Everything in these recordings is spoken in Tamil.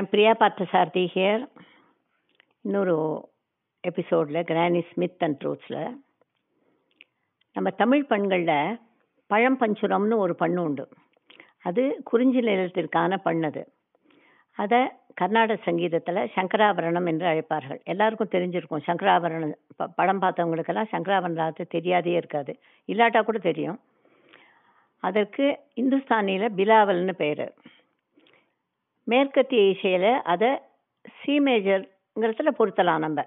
ஐம் பிரியா பார்த்தசாரதி ஹியர் இன்னொரு எபிசோடில் கிரானி ஸ்மித் அண்ட் ட்ரூத்ஸில் நம்ம தமிழ் பண்களில் பழம்பஞ்சுரம்னு ஒரு பண்ணு உண்டு. அது குறிஞ்சி நிலத்திற்கான பண்ணது. அதை கர்நாடக சங்கீதத்தில் சங்கராபரணம் என்று அழைப்பார்கள். எல்லாருக்கும் தெரிஞ்சிருக்கும். சங்கராபரணம் ப- படம் பார்த்தவங்களுக்கெல்லாம் சங்கராபரணத்தை தெரியாதே இருக்காது. இல்லாட்டா கூட தெரியும். அதற்கு இந்துஸ்தானியில் பிலாவல்னு பெயர் மேற்கத்திய இசையில் அதை சி மேஜருங்கிறதுல பொருத்தலாம் நம்ம.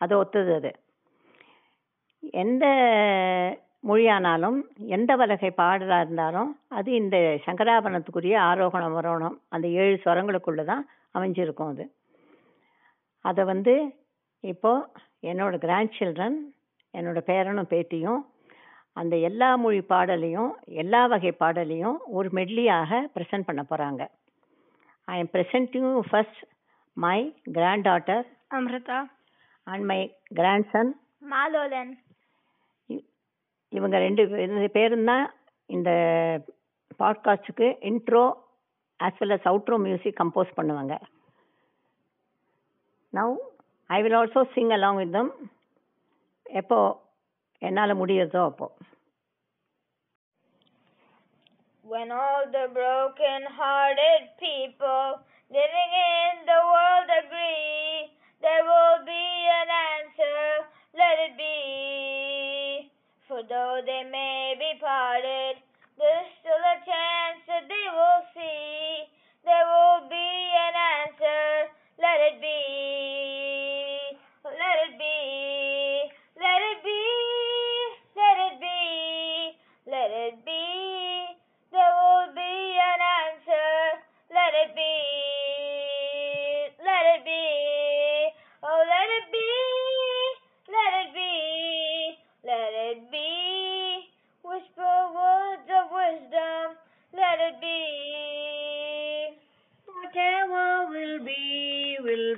அதை ஒத்தது அது. எந்த மொழியானாலும் எந்த வலகை பாடலாக இருந்தாலும் அது இந்த சங்கராபரணத்துக்குரிய ஆரோகணம் வரோணம் அந்த ஏழு ஸ்வரங்களுக்குள்ளே தான் அமைஞ்சிருக்கும் அது. அதை வந்து இப்போது என்னோடய கிராண்ட் சில்ட்ரன் என்னோட பேரனும் பேத்தியும் அந்த எல்லா மொழி பாடலையும் எல்லா வகை பாடலையும் ஒரு மெட்லியாக ப்ரெசன்ட் பண்ண போகிறாங்க I am presenting first my granddaughter Amrita. And my grandson Malolan. இவங்க ரெண்டு பேரு- பேரும் தான் இந்த பாட்காஸ்டுக்கு intro as well as outro music compose பண்ணுவாங்க now I will also sing along with them எப்போ என்னால் முடியறதோ அப்போ When all the broken hearted people living in the world agree, there will be an answer, let it be. For though they may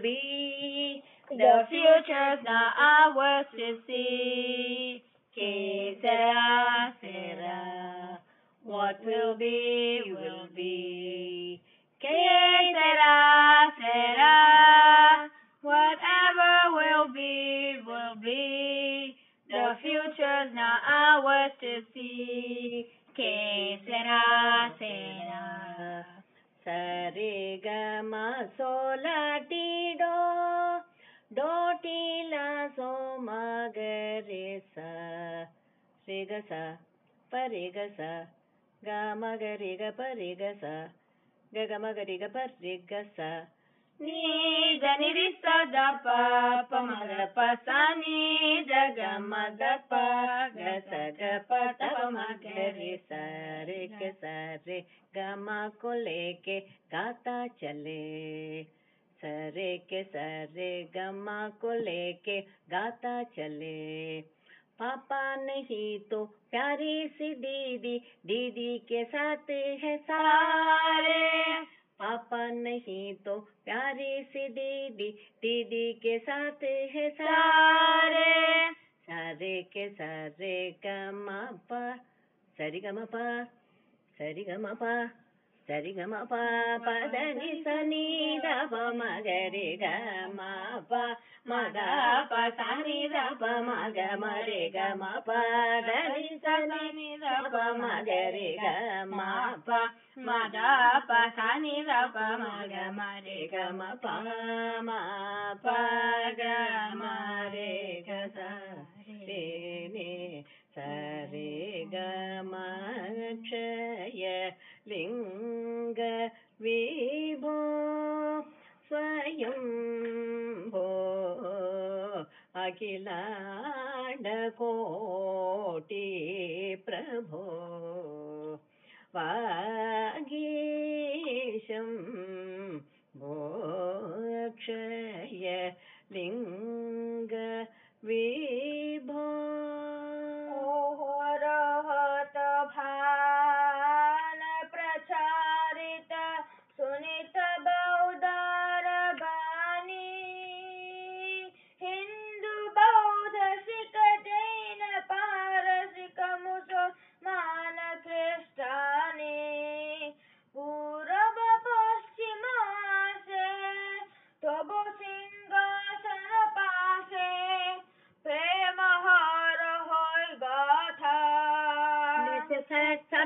be. The future's not ours to see. Que sera, sera. What will be, will be. Que sera, sera. Whatever will be, will be. The future's not ours to see. Que sera, sera. Sare ga ರೇಗಸ ಪರೇಗಸ ಗ ಮಗರಿಗ ಪರೇಗಸ ಗಗ ಮಗರಿಗ ಪರೇಗಸ ನೀ ಜನಿರಿಸ ದ ಪ ಪ ಮಗ ಪ ಸ ನೀ ಜಗ ಮಗ ಪ ಗ ಸ ಗ ಪ ತ ಪ ಮ ಗ ರಿ ಸ रे के सारे गामा को लेके गाता चले सरे के सारे गामा को लेके गाता चले पापा नहीं तो प्यारी सी दीदी दीदी के साथ है सारे। पापा नहीं तो प्यारी सी दीदी दीदी के साथ है सारे। सारे के सारे का मापा, सरी का मापा, सरी का मापा। సరి సరిగమ పదని సని దప మగరి గ మా ప సని దప మగ మరి గ పదని సని దప మగరి గ మా ప సని దప మగ మరి గ మ ప మ ప గ మరి గ స రే గ క్షయ लिङ्ग विभो स्वयं भो अखिलाण्डकोटि प्रभो वागी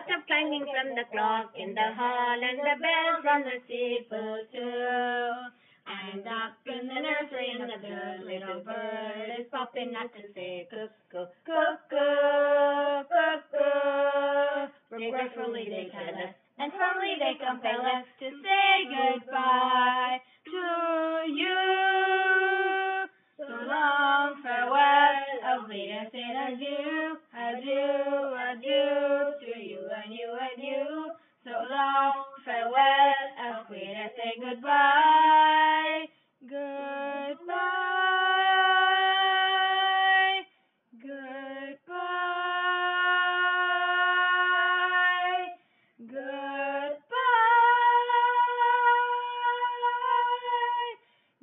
lots of clanging from the clock in the hall and the bells from the steeple too. And up in the nursery and the good little bird is popping out to say cuckoo, cuckoo, cuckoo. Regretfully they tell us, and firmly they compel us to say goodbye to you. So long, farewell, auf Wiedersehen, adieu, adieu, adieu so long, farewell, I'll quit say goodbye. Goodbye. Goodbye. Goodbye.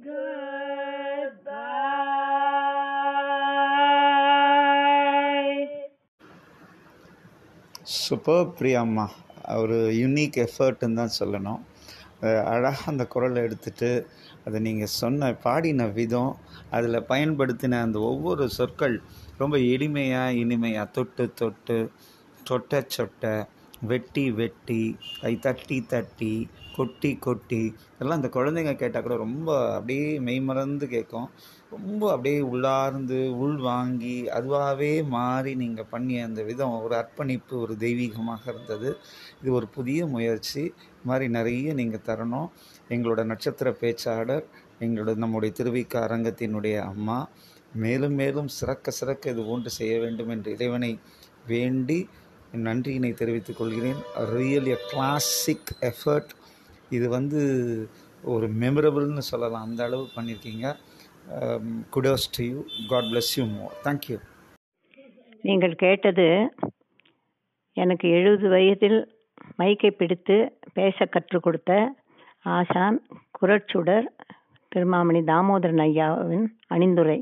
Goodbye. Superb, Priyama. ஒரு யுனீக் எஃபர்ட்டுன்னு தான் சொல்லணும். அழகாக அந்த குரலை எடுத்துட்டு அதை நீங்கள் சொன்ன பாடின விதம் அதில் பயன்படுத்தின அந்த ஒவ்வொரு சொற்கள் ரொம்ப எளிமையாக இனிமையாக தொட்டு தொட்டு சொட்ட சொட்ட வெட்டி வெட்டி கை தட்டி தட்டி கொட்டி கொட்டி இதெல்லாம் அந்த குழந்தைங்க கேட்டால் கூட ரொம்ப அப்படியே மெய்மறந்து கேட்கும். ரொம்ப அப்படியே உள்ளார்ந்து உள் வாங்கி அதுவாகவே மாறி நீங்கள் பண்ணிய அந்த விதம் ஒரு அர்ப்பணிப்பு ஒரு தெய்வீகமாக இருந்தது. இது ஒரு புதிய முயற்சி. இது மாதிரி நிறைய நீங்கள் தரணும். எங்களோட நட்சத்திர பேச்சாளர் எங்களோட நம்முடைய திருவிக்க அரங்கத்தினுடைய அம்மா மேலும் மேலும் சிறக்க சிறக்க இது போன்று செய்ய வேண்டும் என்று இறைவனை வேண்டி என் நன்றியினை தெரிவித்துக் கொள்கிறேன். ரியல் எ கிளாசிக் எஃபர்ட் இது வந்து ஒரு மெமரபிள்னு சொல்லலாம். அந்த அளவு பண்ணியிருக்கீங்க kudos to you God bless you more thank you நீங்கள் கேட்டது எனக்கு எழுபது வயதில் மைக்கை பிடித்து பேச கற்றுக் கொடுத்த ஆசான் குரட்சுடர் திருமாமணி தாமோதரன் ஐயாவின் அணிந்துரை.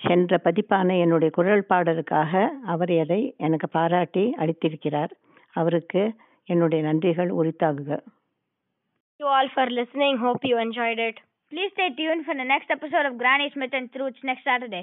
சென்ற பதிப்பான என்னுடைய குரல் பாடலுக்காக அவர் அதை எனக்கு பாராட்டி அளித்திருக்கிறார் அவருக்கு என்னுடைய நன்றிகள் உரித்தாகுக you all for listening. Hope you enjoyed it. Please stay tuned for the next episode of Granny Smith and Truths next Saturday.